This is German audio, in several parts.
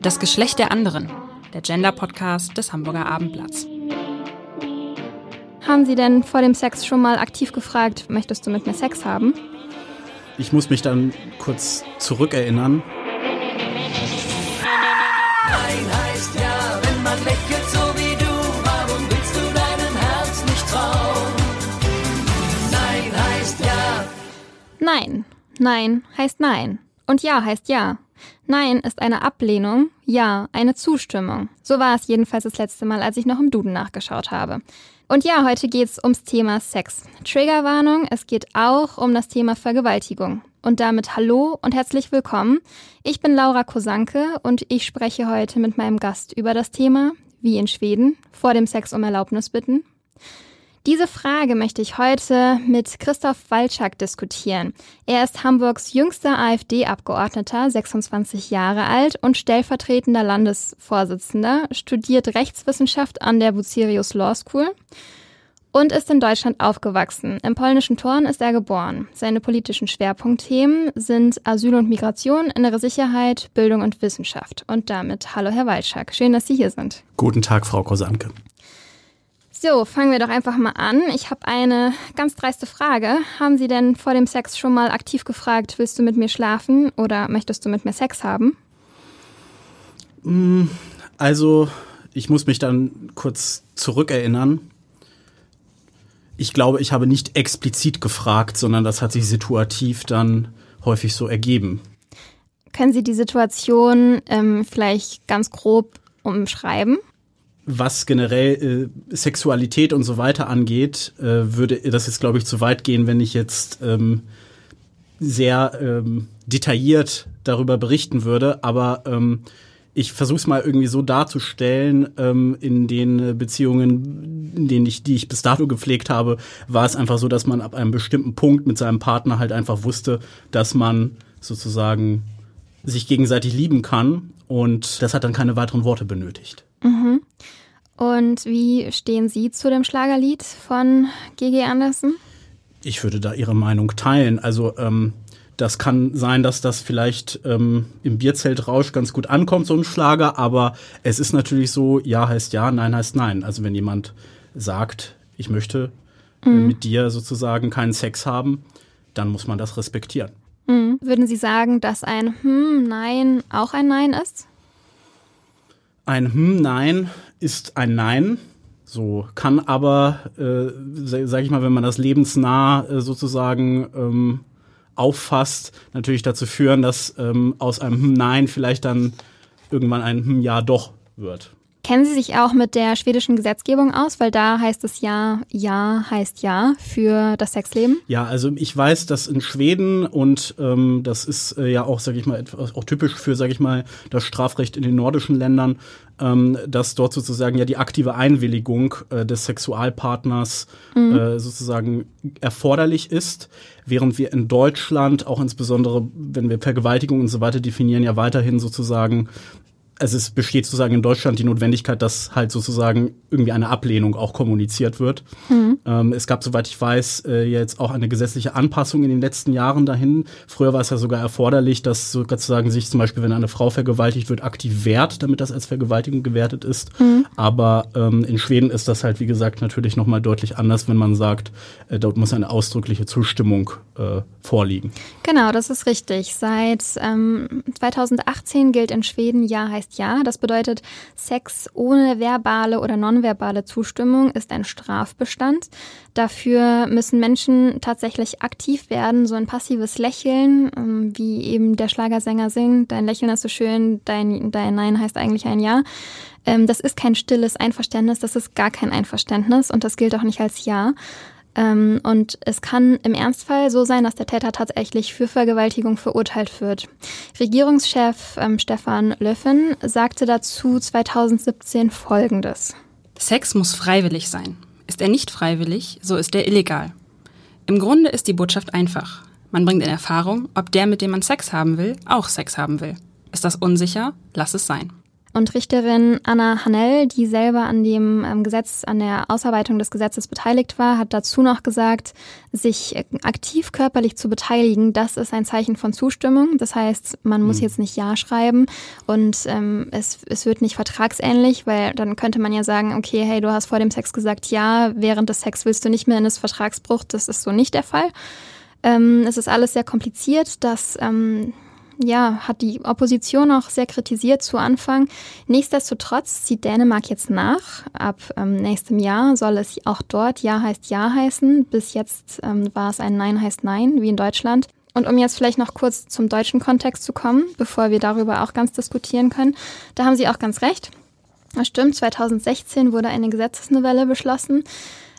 Das Geschlecht der anderen, der Gender-Podcast des Hamburger Abendblatts. Haben Sie denn vor dem Sex schon mal aktiv gefragt, möchtest du mit mir Sex haben? Ich muss mich dann kurz zurückerinnern. Nein heißt ja, wenn man lächelt so wie du, warum willst du deinem Herz nicht trauen? Nein heißt ja. Nein. Nein heißt nein. Und ja heißt ja. Nein ist eine Ablehnung, ja eine Zustimmung. So war es jedenfalls das letzte Mal, als ich noch im Duden nachgeschaut habe. Und ja, heute geht's ums Thema Sex. Triggerwarnung, es geht auch um das Thema Vergewaltigung. Und damit hallo und herzlich willkommen. Ich bin Laura Kosanke und ich spreche heute mit meinem Gast über das Thema, wie in Schweden, vor dem Sex um Erlaubnis bitten. Diese Frage möchte ich heute mit Christoph Walczak diskutieren. Er ist Hamburgs jüngster AfD-Abgeordneter, 26 Jahre alt und stellvertretender Landesvorsitzender, studiert Rechtswissenschaft an der Bucerius Law School und ist in Deutschland aufgewachsen. Im polnischen Torn ist er geboren. Seine politischen Schwerpunktthemen sind Asyl und Migration, innere Sicherheit, Bildung und Wissenschaft. Und damit hallo Herr Walczak, schön, dass Sie hier sind. Guten Tag, Frau Kosanke. So, fangen wir doch einfach mal an. Ich habe eine ganz dreiste Frage. Haben Sie denn vor dem Sex schon mal aktiv gefragt, willst du mit mir schlafen oder möchtest du mit mir Sex haben? Also, ich muss mich dann kurz zurückerinnern. Ich glaube, ich habe nicht explizit gefragt, sondern das hat sich situativ dann häufig so ergeben. Können Sie die Situation ähm, vielleicht ganz grob umschreiben? Was generell äh, Sexualität und so weiter angeht, äh, würde das jetzt, glaube ich, zu weit gehen, wenn ich jetzt ähm, sehr ähm, detailliert darüber berichten würde. Aber ähm, ich versuche es mal irgendwie so darzustellen, ähm, in den Beziehungen, in denen ich, die ich bis dato gepflegt habe, war es einfach so, dass man ab einem bestimmten Punkt mit seinem Partner halt einfach wusste, dass man sozusagen sich gegenseitig lieben kann und das hat dann keine weiteren Worte benötigt. Mhm. Und wie stehen Sie zu dem Schlagerlied von G.G. Andersen? Ich würde da Ihre Meinung teilen. Also ähm, das kann sein, dass das vielleicht ähm, im Bierzeltrausch ganz gut ankommt, so ein Schlager, aber es ist natürlich so, ja heißt ja, nein heißt nein. Also wenn jemand sagt, ich möchte äh, mit dir sozusagen keinen Sex haben, dann muss man das respektieren. Mhm. Würden Sie sagen, dass ein Hm, Nein auch ein Nein ist? Ein Hm, Nein ist ein Nein. So kann aber, äh, sage ich mal, wenn man das lebensnah äh, sozusagen ähm, auffasst, natürlich dazu führen, dass ähm, aus einem Nein vielleicht dann irgendwann ein Ja doch wird. Kennen Sie sich auch mit der schwedischen Gesetzgebung aus? Weil da heißt es ja, ja heißt ja für das Sexleben. Ja, also ich weiß, dass in Schweden und ähm, das ist äh, ja auch, sage ich mal, etwas, auch typisch für, sage ich mal, das Strafrecht in den nordischen Ländern, ähm, dass dort sozusagen ja die aktive Einwilligung äh, des Sexualpartners äh, sozusagen erforderlich ist, während wir in Deutschland auch insbesondere, wenn wir Vergewaltigung und so weiter definieren, ja weiterhin sozusagen also es besteht sozusagen in Deutschland die Notwendigkeit, dass halt sozusagen irgendwie eine Ablehnung auch kommuniziert wird. Ähm, es gab, soweit ich weiß, äh, jetzt auch eine gesetzliche Anpassung in den letzten Jahren dahin. Früher war es ja sogar erforderlich, dass sozusagen sich zum Beispiel, wenn eine Frau vergewaltigt wird, aktiv wehrt, damit das als Vergewaltigung gewertet ist. Aber ähm, in Schweden ist das halt, wie gesagt, natürlich nochmal deutlich anders, wenn man sagt, äh, dort muss eine ausdrückliche Zustimmung äh, vorliegen. Genau, das ist richtig. Seit ähm, 2018 gilt in Schweden Ja heißt Ja. Das bedeutet, Sex ohne verbale oder nonverbale Zustimmung ist ein Strafbestand. Dafür müssen Menschen tatsächlich aktiv werden, so ein passives Lächeln, ähm, wie eben der Schlagersänger singt. Dein Lächeln ist so schön, dein, dein Nein heißt eigentlich ein Ja. Ähm, das ist kein stilles Einverständnis, das ist gar kein Einverständnis und das gilt auch nicht als Ja. Ähm, und es kann im Ernstfall so sein, dass der Täter tatsächlich für Vergewaltigung verurteilt wird. Regierungschef ähm, Stefan Löffen sagte dazu 2017 Folgendes. Sex muss freiwillig sein. Ist er nicht freiwillig, so ist er illegal. Im Grunde ist die Botschaft einfach. Man bringt in Erfahrung, ob der, mit dem man Sex haben will, auch Sex haben will. Ist das unsicher? Lass es sein. Und Richterin Anna Hanell, die selber an dem ähm, Gesetz, an der Ausarbeitung des Gesetzes beteiligt war, hat dazu noch gesagt, sich äh, aktiv körperlich zu beteiligen, das ist ein Zeichen von Zustimmung. Das heißt, man muss Mhm. jetzt nicht Ja schreiben und ähm, es, es wird nicht vertragsähnlich, weil dann könnte man ja sagen, okay, hey, du hast vor dem Sex gesagt Ja, während des Sex willst du nicht mehr in das Vertragsbruch. Das ist so nicht der Fall. Ähm, es ist alles sehr kompliziert. Das ähm, ja, hat die Opposition auch sehr kritisiert zu Anfang. Nichtsdestotrotz zieht Dänemark jetzt nach. Ab ähm, nächstem Jahr soll es auch dort Ja heißt Ja heißen. Bis jetzt ähm, war es ein Nein heißt Nein, wie in Deutschland. Und um jetzt vielleicht noch kurz zum deutschen Kontext zu kommen, bevor wir darüber auch ganz diskutieren können, da haben Sie auch ganz recht. Das stimmt, 2016 wurde eine Gesetzesnovelle beschlossen.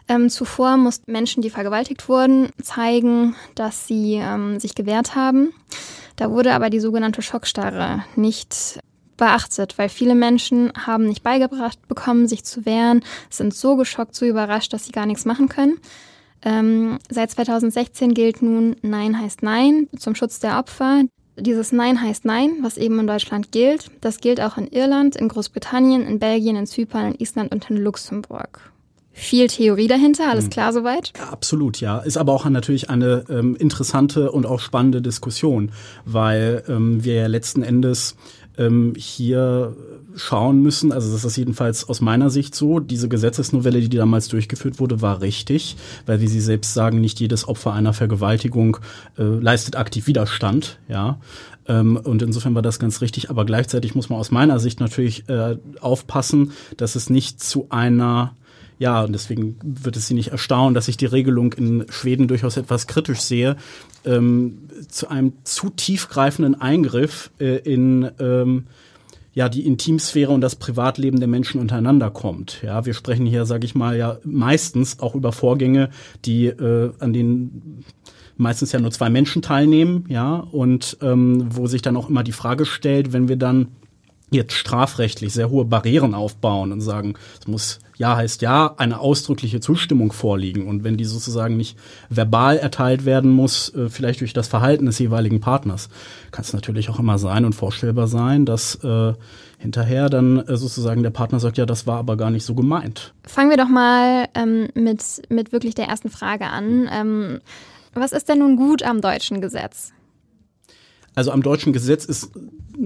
Ähm, zuvor mussten Menschen, die vergewaltigt wurden, zeigen, dass sie ähm, sich gewehrt haben. Da wurde aber die sogenannte Schockstarre nicht beachtet, weil viele Menschen haben nicht beigebracht bekommen, sich zu wehren, sind so geschockt, so überrascht, dass sie gar nichts machen können. Ähm, seit 2016 gilt nun Nein heißt Nein zum Schutz der Opfer. Dieses Nein heißt Nein, was eben in Deutschland gilt, das gilt auch in Irland, in Großbritannien, in Belgien, in Zypern, in Island und in Luxemburg. Viel Theorie dahinter, alles klar soweit? Ja, absolut, ja. Ist aber auch natürlich eine ähm, interessante und auch spannende Diskussion, weil ähm, wir ja letzten Endes ähm, hier schauen müssen, also das ist jedenfalls aus meiner Sicht so, diese Gesetzesnovelle, die damals durchgeführt wurde, war richtig, weil wie Sie selbst sagen, nicht jedes Opfer einer Vergewaltigung äh, leistet aktiv Widerstand, ja. Ähm, und insofern war das ganz richtig, aber gleichzeitig muss man aus meiner Sicht natürlich äh, aufpassen, dass es nicht zu einer ja, und deswegen wird es Sie nicht erstaunen, dass ich die Regelung in Schweden durchaus etwas kritisch sehe, ähm, zu einem zu tiefgreifenden Eingriff äh, in ähm, ja die Intimsphäre und das Privatleben der Menschen untereinander kommt. Ja, wir sprechen hier, sage ich mal, ja meistens auch über Vorgänge, die äh, an denen meistens ja nur zwei Menschen teilnehmen, ja, und ähm, wo sich dann auch immer die Frage stellt, wenn wir dann jetzt strafrechtlich sehr hohe Barrieren aufbauen und sagen, es muss ja heißt ja, eine ausdrückliche Zustimmung vorliegen. Und wenn die sozusagen nicht verbal erteilt werden muss, äh, vielleicht durch das Verhalten des jeweiligen Partners, kann es natürlich auch immer sein und vorstellbar sein, dass äh, hinterher dann äh, sozusagen der Partner sagt, ja, das war aber gar nicht so gemeint. Fangen wir doch mal ähm, mit, mit wirklich der ersten Frage an. Ähm, was ist denn nun gut am deutschen Gesetz? Also am deutschen Gesetz ist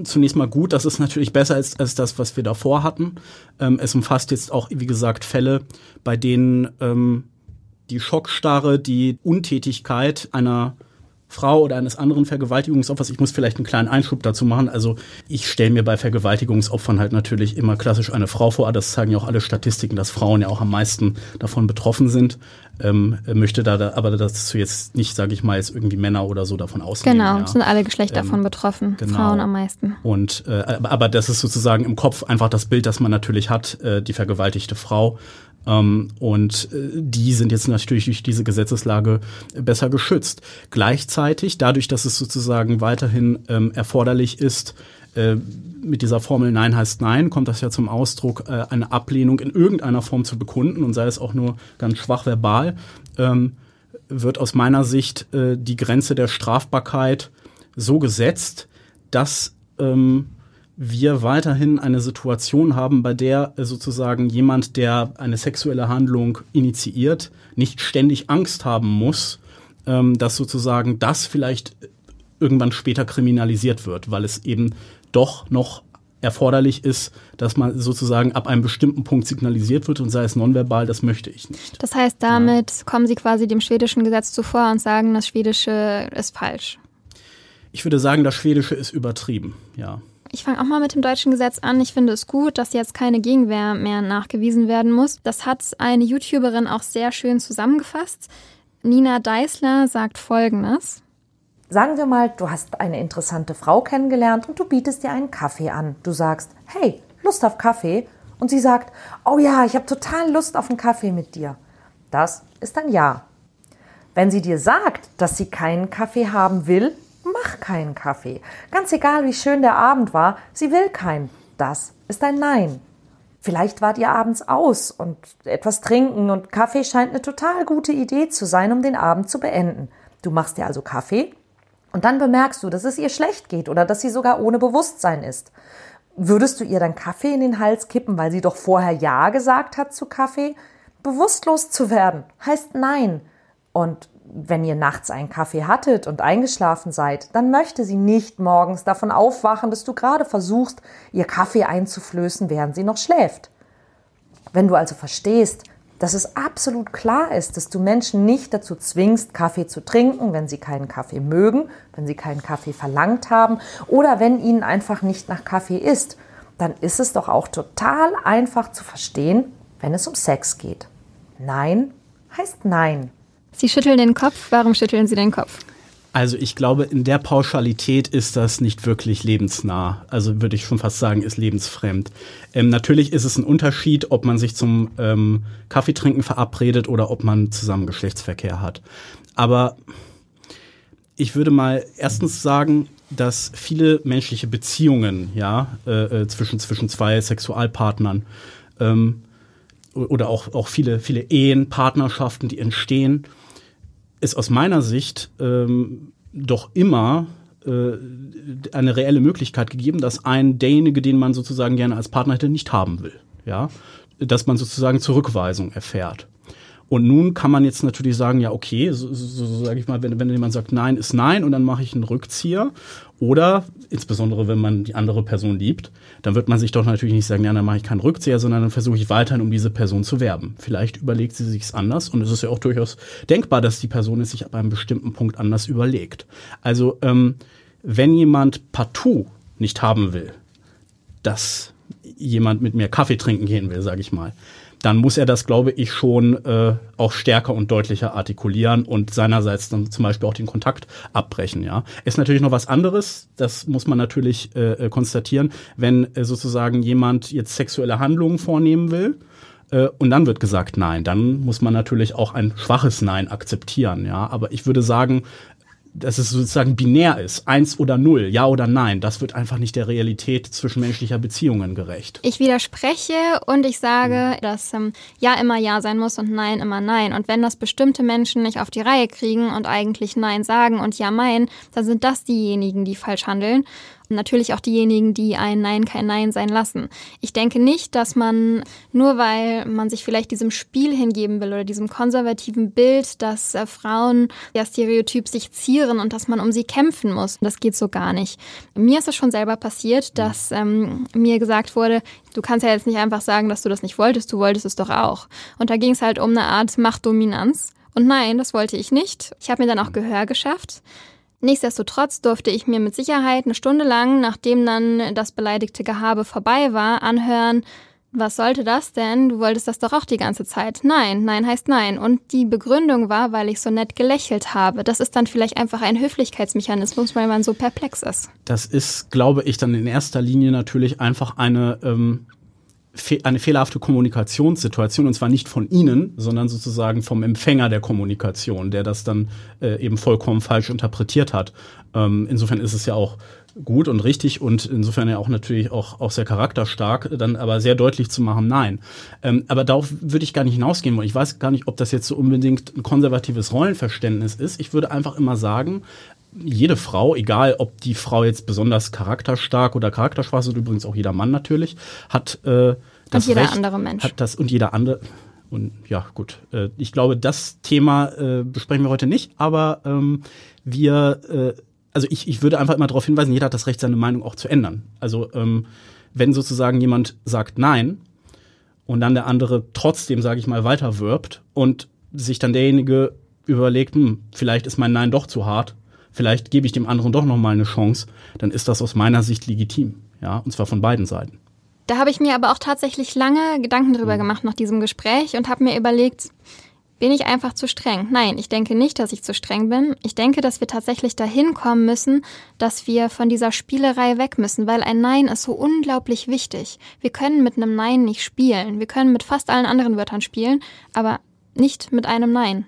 zunächst mal gut, das ist natürlich besser als, als das, was wir davor hatten. Ähm, es umfasst jetzt auch, wie gesagt, Fälle, bei denen ähm, die Schockstarre, die Untätigkeit einer Frau oder eines anderen Vergewaltigungsopfers. Ich muss vielleicht einen kleinen Einschub dazu machen. Also ich stelle mir bei Vergewaltigungsopfern halt natürlich immer klassisch eine Frau vor. Das zeigen ja auch alle Statistiken, dass Frauen ja auch am meisten davon betroffen sind. Ähm, möchte da, da aber dazu jetzt nicht, sage ich mal, jetzt irgendwie Männer oder so davon ausgehen. Genau, ja. sind alle Geschlechter Ähm, davon betroffen, genau. Frauen am meisten. Und äh, aber, aber das ist sozusagen im Kopf einfach das Bild, das man natürlich hat, äh, die vergewaltigte Frau. Ähm, und äh, die sind jetzt natürlich durch diese Gesetzeslage besser geschützt. Gleichzeitig, dadurch, dass es sozusagen weiterhin ähm, erforderlich ist, äh, mit dieser Formel Nein heißt Nein, kommt das ja zum Ausdruck, äh, eine Ablehnung in irgendeiner Form zu bekunden und sei es auch nur ganz schwach verbal, ähm, wird aus meiner Sicht die Grenze der Strafbarkeit so gesetzt, dass wir weiterhin eine Situation haben, bei der äh, sozusagen jemand, der eine sexuelle Handlung initiiert, nicht ständig Angst haben muss, ähm, dass sozusagen das vielleicht irgendwann später kriminalisiert wird, weil es eben doch noch erforderlich ist, dass man sozusagen ab einem bestimmten Punkt signalisiert wird und sei es nonverbal, das möchte ich nicht. Das heißt, damit kommen Sie quasi dem schwedischen Gesetz zuvor und sagen, das schwedische ist falsch. Ich würde sagen, das Schwedische ist übertrieben, ja. Ich fange auch mal mit dem deutschen Gesetz an. Ich finde es gut, dass jetzt keine Gegenwehr mehr nachgewiesen werden muss. Das hat eine YouTuberin auch sehr schön zusammengefasst. Nina Deißler sagt Folgendes. Sagen wir mal, du hast eine interessante Frau kennengelernt und du bietest ihr einen Kaffee an. Du sagst, hey, Lust auf Kaffee? Und sie sagt, oh ja, ich habe total Lust auf einen Kaffee mit dir. Das ist ein Ja. Wenn sie dir sagt, dass sie keinen Kaffee haben will, mach keinen Kaffee. Ganz egal, wie schön der Abend war, sie will keinen. Das ist ein Nein. Vielleicht wart ihr abends aus und etwas trinken und Kaffee scheint eine total gute Idee zu sein, um den Abend zu beenden. Du machst dir also Kaffee und dann bemerkst du, dass es ihr schlecht geht oder dass sie sogar ohne Bewusstsein ist. Würdest du ihr dann Kaffee in den Hals kippen, weil sie doch vorher Ja gesagt hat zu Kaffee? Bewusstlos zu werden heißt Nein. Und wenn ihr nachts einen Kaffee hattet und eingeschlafen seid, dann möchte sie nicht morgens davon aufwachen, dass du gerade versuchst, ihr Kaffee einzuflößen, während sie noch schläft. Wenn du also verstehst, dass es absolut klar ist, dass du Menschen nicht dazu zwingst, Kaffee zu trinken, wenn sie keinen Kaffee mögen, wenn sie keinen Kaffee verlangt haben oder wenn ihnen einfach nicht nach Kaffee ist, dann ist es doch auch total einfach zu verstehen, wenn es um Sex geht. Nein heißt Nein. Sie schütteln den Kopf. Warum schütteln Sie den Kopf? Also ich glaube, in der Pauschalität ist das nicht wirklich lebensnah. Also würde ich schon fast sagen, ist lebensfremd. Ähm, natürlich ist es ein Unterschied, ob man sich zum ähm, Kaffeetrinken verabredet oder ob man zusammen Geschlechtsverkehr hat. Aber ich würde mal erstens sagen, dass viele menschliche Beziehungen, ja, äh, äh zwischen, zwischen zwei Sexualpartnern ähm, oder auch, auch viele, viele Ehen, Partnerschaften, die entstehen, ist aus meiner Sicht ähm, doch immer äh, eine reelle Möglichkeit gegeben, dass ein derjenige, den man sozusagen gerne als Partner hätte, nicht haben will. Ja, dass man sozusagen Zurückweisung erfährt. Und nun kann man jetzt natürlich sagen, ja, okay, so, so, so sage ich mal, wenn, wenn jemand sagt, nein ist nein und dann mache ich einen Rückzieher. Oder, insbesondere wenn man die andere Person liebt, dann wird man sich doch natürlich nicht sagen, ja, dann mache ich keinen Rückzieher, sondern dann versuche ich weiterhin, um diese Person zu werben. Vielleicht überlegt sie sich's anders und es ist ja auch durchaus denkbar, dass die Person es sich ab einem bestimmten Punkt anders überlegt. Also, ähm, wenn jemand partout nicht haben will, dass jemand mit mir Kaffee trinken gehen will, sage ich mal, dann muss er das, glaube ich, schon äh, auch stärker und deutlicher artikulieren und seinerseits dann zum Beispiel auch den Kontakt abbrechen. Ja, ist natürlich noch was anderes. Das muss man natürlich äh, konstatieren, wenn äh, sozusagen jemand jetzt sexuelle Handlungen vornehmen will. äh, Und dann wird gesagt Nein. Dann muss man natürlich auch ein schwaches Nein akzeptieren. Ja, aber ich würde sagen, dass es sozusagen binär ist, eins oder null, ja oder nein, das wird einfach nicht der Realität zwischenmenschlicher Beziehungen gerecht. Ich widerspreche und ich sage, dass ähm, Ja immer Ja sein muss und Nein immer Nein. Und wenn das bestimmte Menschen nicht auf die Reihe kriegen und eigentlich Nein sagen und Ja meinen, dann sind das diejenigen, die falsch handeln. Und natürlich auch diejenigen, die ein Nein kein Nein sein lassen. Ich denke nicht, dass man, nur weil man sich vielleicht diesem Spiel hingeben will oder diesem konservativen Bild, dass äh, Frauen ja stereotyp sich zieren und dass man um sie kämpfen muss. Das geht so gar nicht. Mir ist es schon selber passiert, dass ähm, mir gesagt wurde, du kannst ja jetzt nicht einfach sagen, dass du das nicht wolltest, du wolltest es doch auch. Und da ging es halt um eine Art Machtdominanz. Und nein, das wollte ich nicht. Ich habe mir dann auch Gehör geschafft. Nichtsdestotrotz durfte ich mir mit Sicherheit eine Stunde lang, nachdem dann das beleidigte Gehabe vorbei war, anhören, was sollte das denn? Du wolltest das doch auch die ganze Zeit. Nein, nein heißt nein. Und die Begründung war, weil ich so nett gelächelt habe. Das ist dann vielleicht einfach ein Höflichkeitsmechanismus, weil man so perplex ist. Das ist, glaube ich, dann in erster Linie natürlich einfach eine, ähm, eine fehlerhafte Kommunikationssituation und zwar nicht von Ihnen, sondern sozusagen vom Empfänger der Kommunikation, der das dann äh, eben vollkommen falsch interpretiert hat. Ähm, insofern ist es ja auch gut und richtig und insofern ja auch natürlich auch, auch sehr charakterstark, dann aber sehr deutlich zu machen, nein. Ähm, aber darauf würde ich gar nicht hinausgehen wollen. Ich weiß gar nicht, ob das jetzt so unbedingt ein konservatives Rollenverständnis ist. Ich würde einfach immer sagen, jede Frau, egal ob die Frau jetzt besonders charakterstark oder charakterschwach ist, und übrigens auch jeder Mann natürlich, hat äh, das und jeder Recht, andere Mensch. hat das und jeder andere und ja gut, äh, ich glaube, das Thema äh, besprechen wir heute nicht, aber ähm, wir, äh, also ich, ich würde einfach immer darauf hinweisen, jeder hat das Recht, seine Meinung auch zu ändern. Also ähm, wenn sozusagen jemand sagt Nein und dann der andere trotzdem, sage ich mal, weiter wirbt und sich dann derjenige überlegt, hm, vielleicht ist mein Nein doch zu hart, vielleicht gebe ich dem anderen doch noch mal eine Chance, dann ist das aus meiner Sicht legitim, ja, und zwar von beiden Seiten. Da habe ich mir aber auch tatsächlich lange Gedanken drüber gemacht nach diesem Gespräch und habe mir überlegt, bin ich einfach zu streng? Nein, ich denke nicht, dass ich zu streng bin. Ich denke, dass wir tatsächlich dahin kommen müssen, dass wir von dieser Spielerei weg müssen, weil ein Nein ist so unglaublich wichtig. Wir können mit einem Nein nicht spielen. Wir können mit fast allen anderen Wörtern spielen, aber nicht mit einem Nein.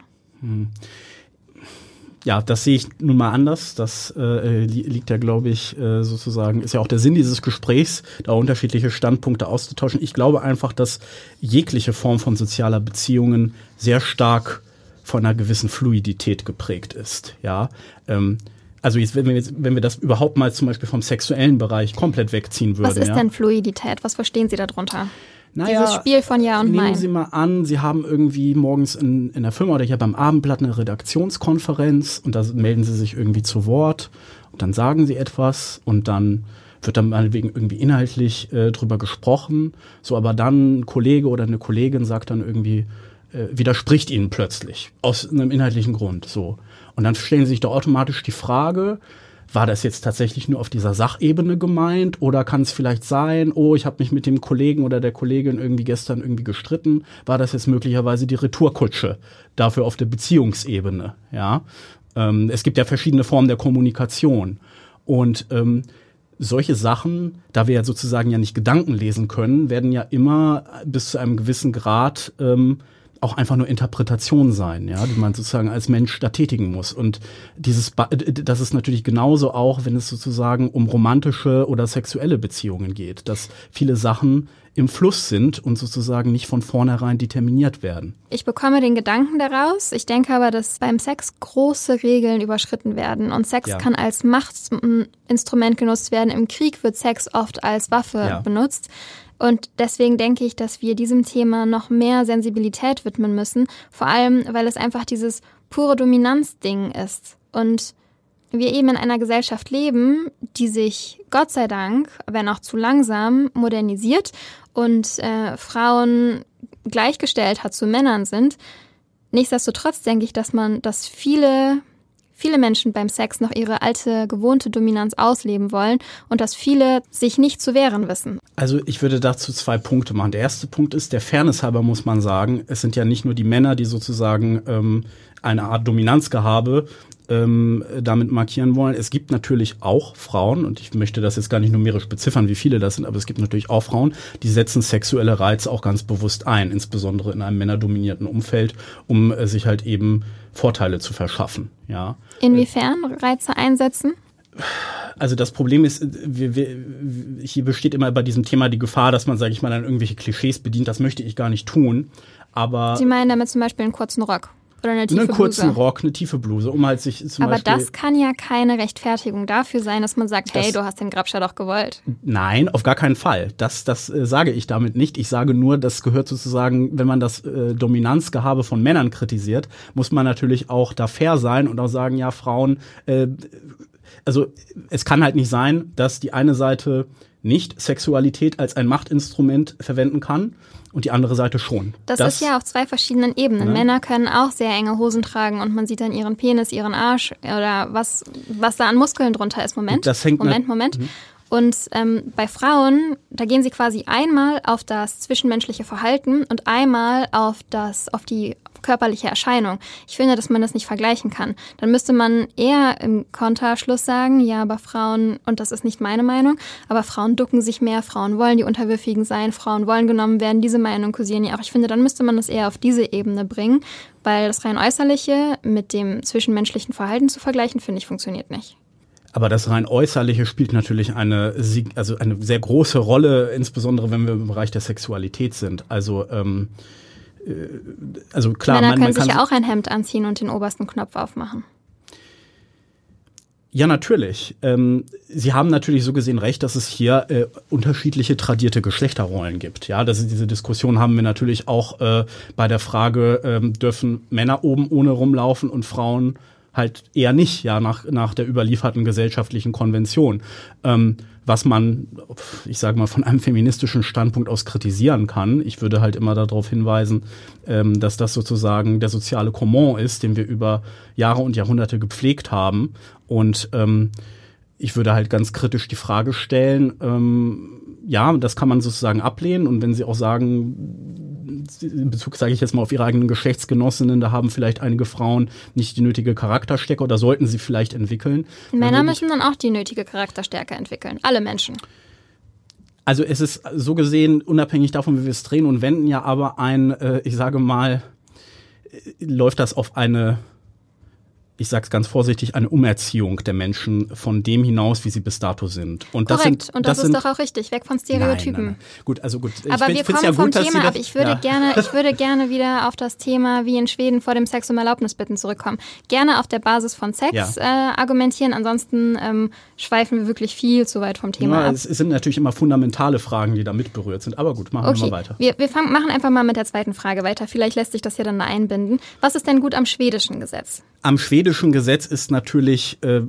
Ja, das sehe ich nun mal anders. Das äh, li liegt ja, glaube ich, äh, sozusagen, ist ja auch der Sinn dieses Gesprächs, da unterschiedliche Standpunkte auszutauschen. Ich glaube einfach, dass jegliche Form von sozialer Beziehungen sehr stark von einer gewissen Fluidität geprägt ist. Ja, ähm, also jetzt, wenn wir jetzt, wenn wir das überhaupt mal zum Beispiel vom sexuellen Bereich komplett wegziehen würden. Was ist ja? denn Fluidität? Was verstehen Sie darunter? Naja, Dieses Spiel von Ja und nehmen Nein. Sie mal an, Sie haben irgendwie morgens in, in der Firma oder hier beim Abendblatt eine Redaktionskonferenz und da melden Sie sich irgendwie zu Wort und dann sagen Sie etwas und dann wird dann meinetwegen irgendwie inhaltlich äh, drüber gesprochen. So, aber dann ein Kollege oder eine Kollegin sagt dann irgendwie, äh, widerspricht Ihnen plötzlich aus einem inhaltlichen Grund. So. Und dann stellen Sie sich da automatisch die Frage, war das jetzt tatsächlich nur auf dieser Sachebene gemeint oder kann es vielleicht sein, oh, ich habe mich mit dem Kollegen oder der Kollegin irgendwie gestern irgendwie gestritten, war das jetzt möglicherweise die Retourkutsche dafür auf der Beziehungsebene, ja? Ähm, es gibt ja verschiedene Formen der Kommunikation und ähm, solche Sachen, da wir ja sozusagen ja nicht Gedanken lesen können, werden ja immer bis zu einem gewissen Grad ähm, auch einfach nur Interpretation sein, ja, die man sozusagen als Mensch da tätigen muss. Und dieses, das ist natürlich genauso auch, wenn es sozusagen um romantische oder sexuelle Beziehungen geht, dass viele Sachen im Fluss sind und sozusagen nicht von vornherein determiniert werden. Ich bekomme den Gedanken daraus. Ich denke aber, dass beim Sex große Regeln überschritten werden. Und Sex Ja. kann als Machtinstrument genutzt werden. Im Krieg wird Sex oft als Waffe Ja. benutzt. Und deswegen denke ich, dass wir diesem Thema noch mehr Sensibilität widmen müssen. Vor allem, weil es einfach dieses pure Dominanzding ist. Und wir eben in einer Gesellschaft leben, die sich Gott sei Dank, wenn auch zu langsam, modernisiert und äh, Frauen gleichgestellt hat zu Männern sind. Nichtsdestotrotz denke ich, dass man, dass viele, viele Menschen beim Sex noch ihre alte, gewohnte Dominanz ausleben wollen und dass viele sich nicht zu wehren wissen. Also ich würde dazu zwei Punkte machen. Der erste Punkt ist, der Fairness halber muss man sagen, es sind ja nicht nur die Männer, die sozusagen ähm, eine Art Dominanzgehabe ähm, damit markieren wollen. Es gibt natürlich auch Frauen, und ich möchte das jetzt gar nicht numerisch beziffern, wie viele das sind, aber es gibt natürlich auch Frauen, die setzen sexuelle Reize auch ganz bewusst ein, insbesondere in einem männerdominierten Umfeld, um äh, sich halt eben Vorteile zu verschaffen. Ja. Inwiefern Reize einsetzen? Also das Problem ist, wir, wir, hier besteht immer bei diesem Thema die Gefahr, dass man, sage ich mal, dann irgendwelche Klischees bedient. Das möchte ich gar nicht tun. Aber Sie meinen damit zum Beispiel einen kurzen Rock oder eine tiefe einen kurzen Bluse. Rock, eine tiefe Bluse, um halt sich zum Aber Beispiel. das kann ja keine Rechtfertigung dafür sein, dass man sagt, hey, du hast den Grabscher doch gewollt. Nein, auf gar keinen Fall. Das, das äh, sage ich damit nicht. Ich sage nur, das gehört sozusagen, wenn man das äh, Dominanzgehabe von Männern kritisiert, muss man natürlich auch da fair sein und auch sagen, ja, Frauen, äh, also es kann halt nicht sein, dass die eine Seite nicht Sexualität als ein Machtinstrument verwenden kann und die andere Seite schon. Das, ist ja auf zwei verschiedenen Ebenen. Ne? Männer können auch sehr enge Hosen tragen und man sieht dann ihren Penis, ihren Arsch oder was, was da an Muskeln drunter ist. Moment, Das hängt Moment, nat- Mhm. Moment. Und ähm, bei Frauen, da gehen sie quasi einmal auf das zwischenmenschliche Verhalten und einmal auf das, auf die körperliche Erscheinung. Ich finde, dass man das nicht vergleichen kann. Dann müsste man eher im Konterschluss sagen, ja, aber Frauen, und das ist nicht meine Meinung, aber Frauen ducken sich mehr, Frauen wollen die Unterwürfigen sein, Frauen wollen genommen werden, diese Meinung kursieren ja auch. Ich finde, dann müsste man das eher auf diese Ebene bringen, weil das rein äußerliche mit dem zwischenmenschlichen Verhalten zu vergleichen, finde ich, funktioniert nicht. Aber das rein äußerliche spielt natürlich eine, also eine sehr große Rolle, insbesondere wenn wir im Bereich der Sexualität sind. Also, ähm, äh, also klar, Männer man, können man kann sich ja auch ein Hemd anziehen und den obersten Knopf aufmachen. Ja, natürlich. Ähm, Sie haben natürlich so gesehen recht, dass es hier äh, unterschiedliche tradierte Geschlechterrollen gibt. Ja, das diese Diskussion haben wir natürlich auch äh, bei der Frage, ähm, dürfen Männer oben ohne rumlaufen und Frauen halt eher nicht, ja, nach, nach der überlieferten gesellschaftlichen Konvention. Ähm, was man, ich sage mal, von einem feministischen Standpunkt aus kritisieren kann. Ich würde halt immer darauf hinweisen, ähm, dass das sozusagen der soziale Comment ist, den wir über Jahre und Jahrhunderte gepflegt haben. Und ähm, ich würde halt ganz kritisch die Frage stellen, ähm, ja, das kann man sozusagen ablehnen. Und wenn Sie auch sagen, in Bezug, sage ich jetzt mal, auf Ihre eigenen Geschlechtsgenossinnen, da haben vielleicht einige Frauen nicht die nötige Charakterstärke oder sollten sie vielleicht entwickeln. dann Männer ich- müssen dann auch die nötige Charakterstärke entwickeln. Alle Menschen. Also es ist so gesehen, unabhängig davon, wie wir es drehen und wenden, ja aber ein, äh, ich sage mal, äh, läuft das auf eine ich sage es ganz vorsichtig, eine Umerziehung der Menschen von dem hinaus, wie sie bis dato sind. Und das Korrekt, sind, und das, sind, ist doch auch richtig, weg von Stereotypen. Nein, nein, nein. Gut, also gut. Aber ich wir kommen ja vom gut, Thema das, ab. Ich würde, ja. gerne, ich würde gerne wieder auf das Thema, wie in Schweden vor dem Sex um Erlaubnis bitten, zurückkommen. Gerne auf der Basis von Sex Ja. äh, argumentieren, ansonsten ähm, schweifen wir wirklich viel zu weit vom Thema Ja, ab. es sind natürlich immer fundamentale Fragen, die da mit berührt sind. Aber gut, machen wir Okay, mal weiter. wir, wir fangen, machen einfach mal mit der zweiten Frage weiter. Vielleicht lässt sich das ja dann da einbinden. Was ist denn gut am schwedischen Gesetz? Am schwedischen Gesetz ist natürlich äh,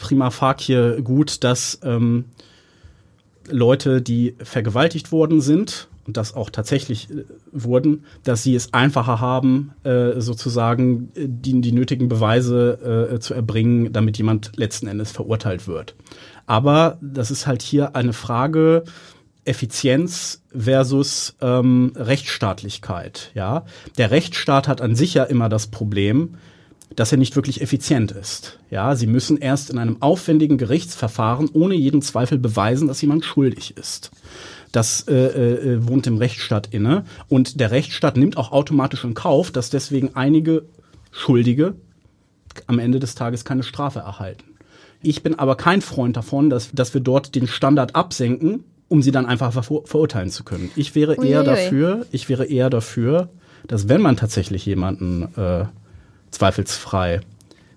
prima facie gut, dass ähm, Leute, die vergewaltigt worden sind und das auch tatsächlich äh, wurden, dass sie es einfacher haben, äh, sozusagen äh, die, die nötigen Beweise äh, zu erbringen, damit jemand letzten Endes verurteilt wird. Aber das ist halt hier eine Frage Effizienz versus ähm, Rechtsstaatlichkeit. Ja, der Rechtsstaat hat an sich ja immer das Problem, dass er nicht wirklich effizient ist. Ja, sie müssen erst in einem aufwendigen Gerichtsverfahren ohne jeden Zweifel beweisen, dass jemand schuldig ist. Das äh, äh, wohnt dem Rechtsstaat inne. Und der Rechtsstaat nimmt auch automatisch in Kauf, dass deswegen einige Schuldige am Ende des Tages keine Strafe erhalten. Ich bin aber kein Freund davon, dass, dass wir dort den Standard absenken, um sie dann einfach ver verurteilen zu können. Ich wäre eher Uiuiui. dafür, ich wäre eher dafür, dass wenn man tatsächlich jemanden äh, zweifelsfrei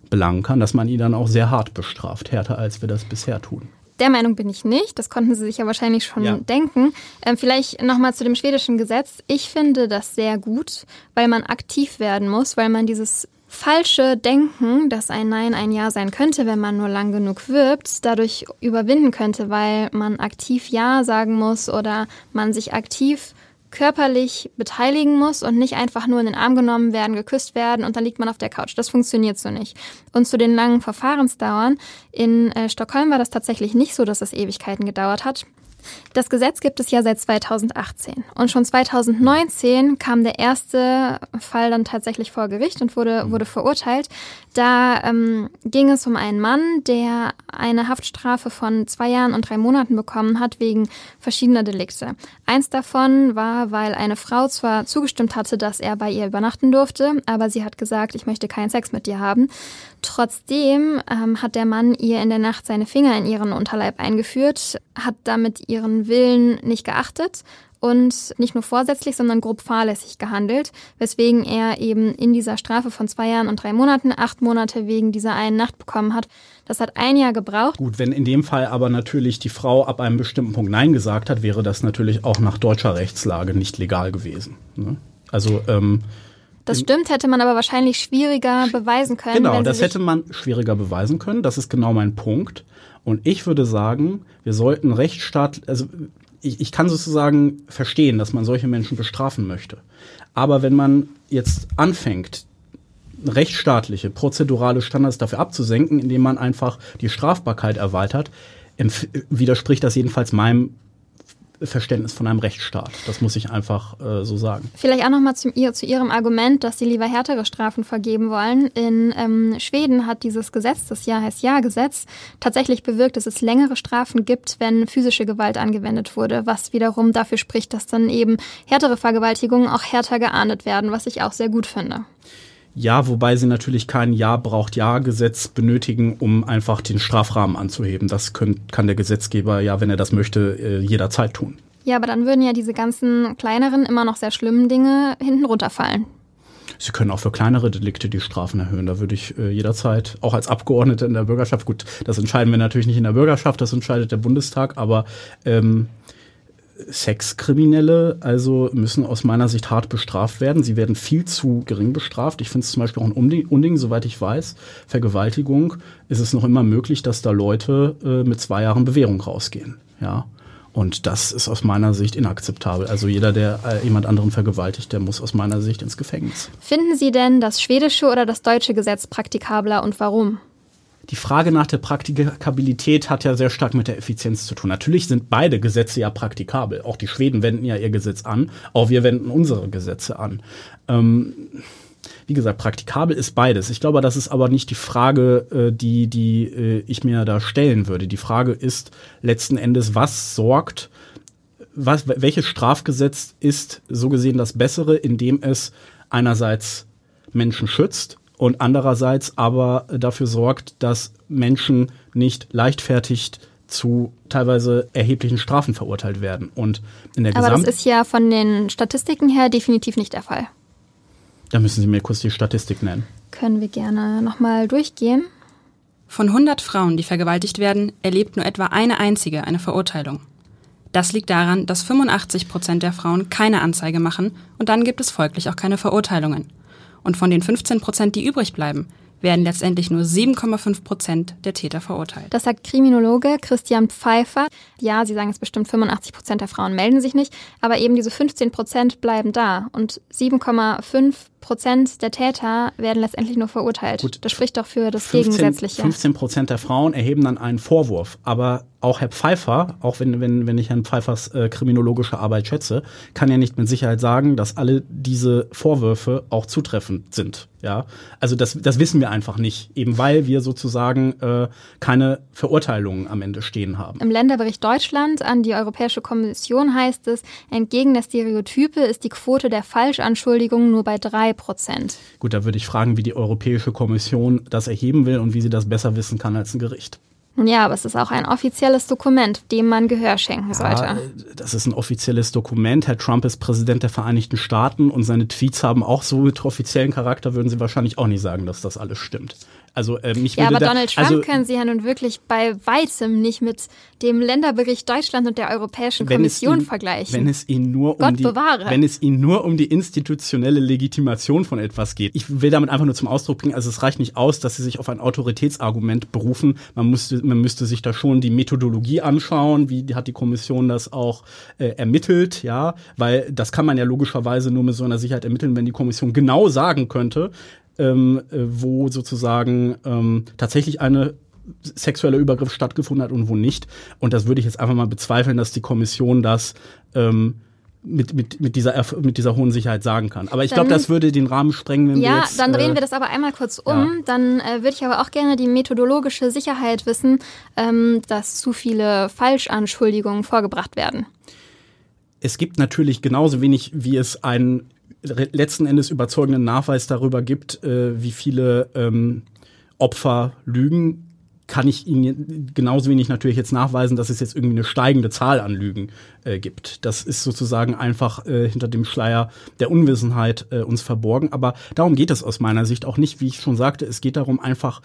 belangen kann, dass man ihn dann auch sehr hart bestraft, härter als wir das bisher tun. Der Meinung bin ich nicht. Das konnten Sie sich ja wahrscheinlich schon Ja. denken. Ähm, vielleicht nochmal zu dem schwedischen Gesetz. Ich finde das sehr gut, weil man aktiv werden muss, weil man dieses falsche Denken, dass ein Nein ein Ja sein könnte, wenn man nur lang genug wirbt, dadurch überwinden könnte, weil man aktiv Ja sagen muss oder man sich aktiv körperlich beteiligen muss und nicht einfach nur in den Arm genommen werden, geküsst werden und dann liegt man auf der Couch. Das funktioniert so nicht. Und zu den langen Verfahrensdauern. In äh, Stockholm war das tatsächlich nicht so, dass es Ewigkeiten gedauert hat. Das Gesetz gibt es ja seit 2018 und schon 2019 kam der erste Fall dann tatsächlich vor Gericht und wurde, wurde verurteilt. Da ähm, ging es um einen Mann, der eine Haftstrafe von zwei Jahren und drei Monaten bekommen hat wegen verschiedener Delikte. Eins davon war, weil eine Frau zwar zugestimmt hatte, dass er bei ihr übernachten durfte, aber sie hat gesagt, ich möchte keinen Sex mit dir haben. Trotzdem ähm, hat der Mann ihr in der Nacht seine Finger in ihren Unterleib eingeführt, hat damit ihren Willen nicht geachtet und nicht nur vorsätzlich, sondern grob fahrlässig gehandelt, weswegen er eben in dieser Strafe von zwei Jahren und drei Monaten acht Monate wegen dieser einen Nacht bekommen hat. Das hat ein Jahr gebraucht. Gut, wenn in dem Fall aber natürlich die Frau ab einem bestimmten Punkt Nein gesagt hat, wäre das natürlich auch nach deutscher Rechtslage nicht legal gewesen. Ne? Also ähm, Das stimmt, hätte man aber wahrscheinlich schwieriger beweisen können. Genau, das hätte man schwieriger beweisen können. Das ist genau mein Punkt. Und ich würde sagen, wir sollten Rechtsstaat, also ich, ich kann sozusagen verstehen, dass man solche Menschen bestrafen möchte. Aber wenn man jetzt anfängt, rechtsstaatliche, prozedurale Standards dafür abzusenken, indem man einfach die Strafbarkeit erweitert, widerspricht das jedenfalls meinem Verständnis von einem Rechtsstaat. Das muss ich einfach äh, so sagen. Vielleicht auch nochmal zu, zu Ihrem Argument, dass Sie lieber härtere Strafen vergeben wollen. In ähm, Schweden hat dieses Gesetz, das Ja heißt Ja-Gesetz, tatsächlich bewirkt, dass es längere Strafen gibt, wenn physische Gewalt angewendet wurde, was wiederum dafür spricht, dass dann eben härtere Vergewaltigungen auch härter geahndet werden, was ich auch sehr gut finde. Ja, wobei sie natürlich kein Ja braucht Ja-Gesetz benötigen, um einfach den Strafrahmen anzuheben. Das könnt, kann der Gesetzgeber ja, wenn er das möchte, äh, jederzeit tun. Ja, aber dann würden ja diese ganzen kleineren, immer noch sehr schlimmen Dinge hinten runterfallen. Sie können auch für kleinere Delikte die Strafen erhöhen. Da würde ich äh, jederzeit, auch als Abgeordnete in der Bürgerschaft, gut, das entscheiden wir natürlich nicht in der Bürgerschaft, das entscheidet der Bundestag, aber ähm, Sexkriminelle also müssen aus meiner Sicht hart bestraft werden. Sie werden viel zu gering bestraft. Ich finde es zum Beispiel auch ein Unding, Unding, soweit ich weiß. Vergewaltigung ist es noch immer möglich, dass da Leute äh, mit zwei Jahren Bewährung rausgehen. Ja. Und das ist aus meiner Sicht inakzeptabel. Also jeder, der äh, jemand anderen vergewaltigt, der muss aus meiner Sicht ins Gefängnis. Finden Sie denn das schwedische oder das deutsche Gesetz praktikabler und warum? Die Frage nach der Praktikabilität hat ja sehr stark mit der Effizienz zu tun. Natürlich sind beide Gesetze ja praktikabel. Auch die Schweden wenden ja ihr Gesetz an, auch wir wenden unsere Gesetze an. Ähm, wie gesagt, praktikabel ist beides. Ich glaube, das ist aber nicht die Frage, äh, die, die äh, ich mir da stellen würde. Die Frage ist letzten Endes, was sorgt, was, welches Strafgesetz ist so gesehen das bessere, indem es einerseits Menschen schützt und andererseits aber dafür sorgt, dass Menschen nicht leichtfertig zu teilweise erheblichen Strafen verurteilt werden. Und in der Aber das Gesamt ist ja von den Statistiken her definitiv nicht der Fall. da müssen Sie mir kurz die Statistik nennen. Können wir gerne nochmal durchgehen. Von 100 Frauen, die vergewaltigt werden, erlebt nur etwa eine einzige eine Verurteilung. Das liegt daran, dass 85 Prozent der Frauen keine Anzeige machen und dann gibt es folglich auch keine Verurteilungen. Und von den 15 Prozent, die übrig bleiben, werden letztendlich nur 7,5 Prozent der Täter verurteilt. Das sagt Kriminologe Christian Pfeiffer. Ja, Sie sagen es bestimmt, 85 Prozent der Frauen melden sich nicht, aber eben diese 15 Prozent bleiben da und 7,5 Prozent der Täter werden letztendlich nur verurteilt. Gut. Das spricht doch für das 15, Gegensätzliche. 15 Prozent der Frauen erheben dann einen Vorwurf. Aber auch Herr Pfeiffer, auch wenn, wenn, wenn ich Herrn Pfeiffers äh, kriminologische Arbeit schätze, kann ja nicht mit Sicherheit sagen, dass alle diese Vorwürfe auch zutreffend sind. Ja, also das, das wissen wir einfach nicht, eben weil wir sozusagen äh, keine Verurteilungen am Ende stehen haben. Im Länderbericht Deutschland an die Europäische Kommission heißt es, entgegen der Stereotype ist die Quote der Falschanschuldigungen nur bei drei Prozent. Gut, da würde ich fragen, wie die Europäische Kommission das erheben will und wie sie das besser wissen kann als ein Gericht. Ja, aber es ist auch ein offizielles Dokument, dem man Gehör schenken sollte. Ja, das ist ein offizielles Dokument. Herr Trump ist Präsident der Vereinigten Staaten und seine Tweets haben auch so mit offiziellen Charakter, würden Sie wahrscheinlich auch nicht sagen, dass das alles stimmt. Also äh, mich Ja, würde aber da, Donald Trump also, können Sie ja nun wirklich bei weitem nicht mit dem Länderbericht Deutschland und der Europäischen Kommission ihn, vergleichen. Wenn es ihn nur um Gott die, bewahre. wenn es ihn nur um die institutionelle Legitimation von etwas geht. Ich will damit einfach nur zum Ausdruck bringen, also es reicht nicht aus, dass sie sich auf ein Autoritätsargument berufen. Man müsste, man müsste sich da schon die Methodologie anschauen, wie hat die Kommission das auch äh, ermittelt, ja, weil das kann man ja logischerweise nur mit so einer Sicherheit ermitteln, wenn die Kommission genau sagen könnte, ähm, äh, wo sozusagen ähm, tatsächlich eine sexueller Übergriff stattgefunden hat und wo nicht. Und das würde ich jetzt einfach mal bezweifeln, dass die Kommission das ähm, mit, mit, mit, dieser, mit dieser hohen Sicherheit sagen kann. Aber ich glaube, das würde den Rahmen sprengen, wenn wir ja, jetzt... dann drehen äh, wir das aber einmal kurz um. ja. Dann äh, würde ich aber auch gerne die methodologische Sicherheit wissen, ähm, dass zu viele Falschanschuldigungen vorgebracht werden. es gibt natürlich genauso wenig, wie es einen letzten Endes überzeugenden Nachweis darüber gibt, äh, wie viele ähm, Opfer lügen, kann ich Ihnen genauso wenig natürlich jetzt nachweisen, dass es jetzt irgendwie eine steigende Zahl an Lügen äh, gibt. Das ist sozusagen einfach äh, hinter dem Schleier der Unwissenheit äh, uns verborgen. Aber darum geht es aus meiner Sicht auch nicht, wie ich schon sagte. Es geht darum einfach,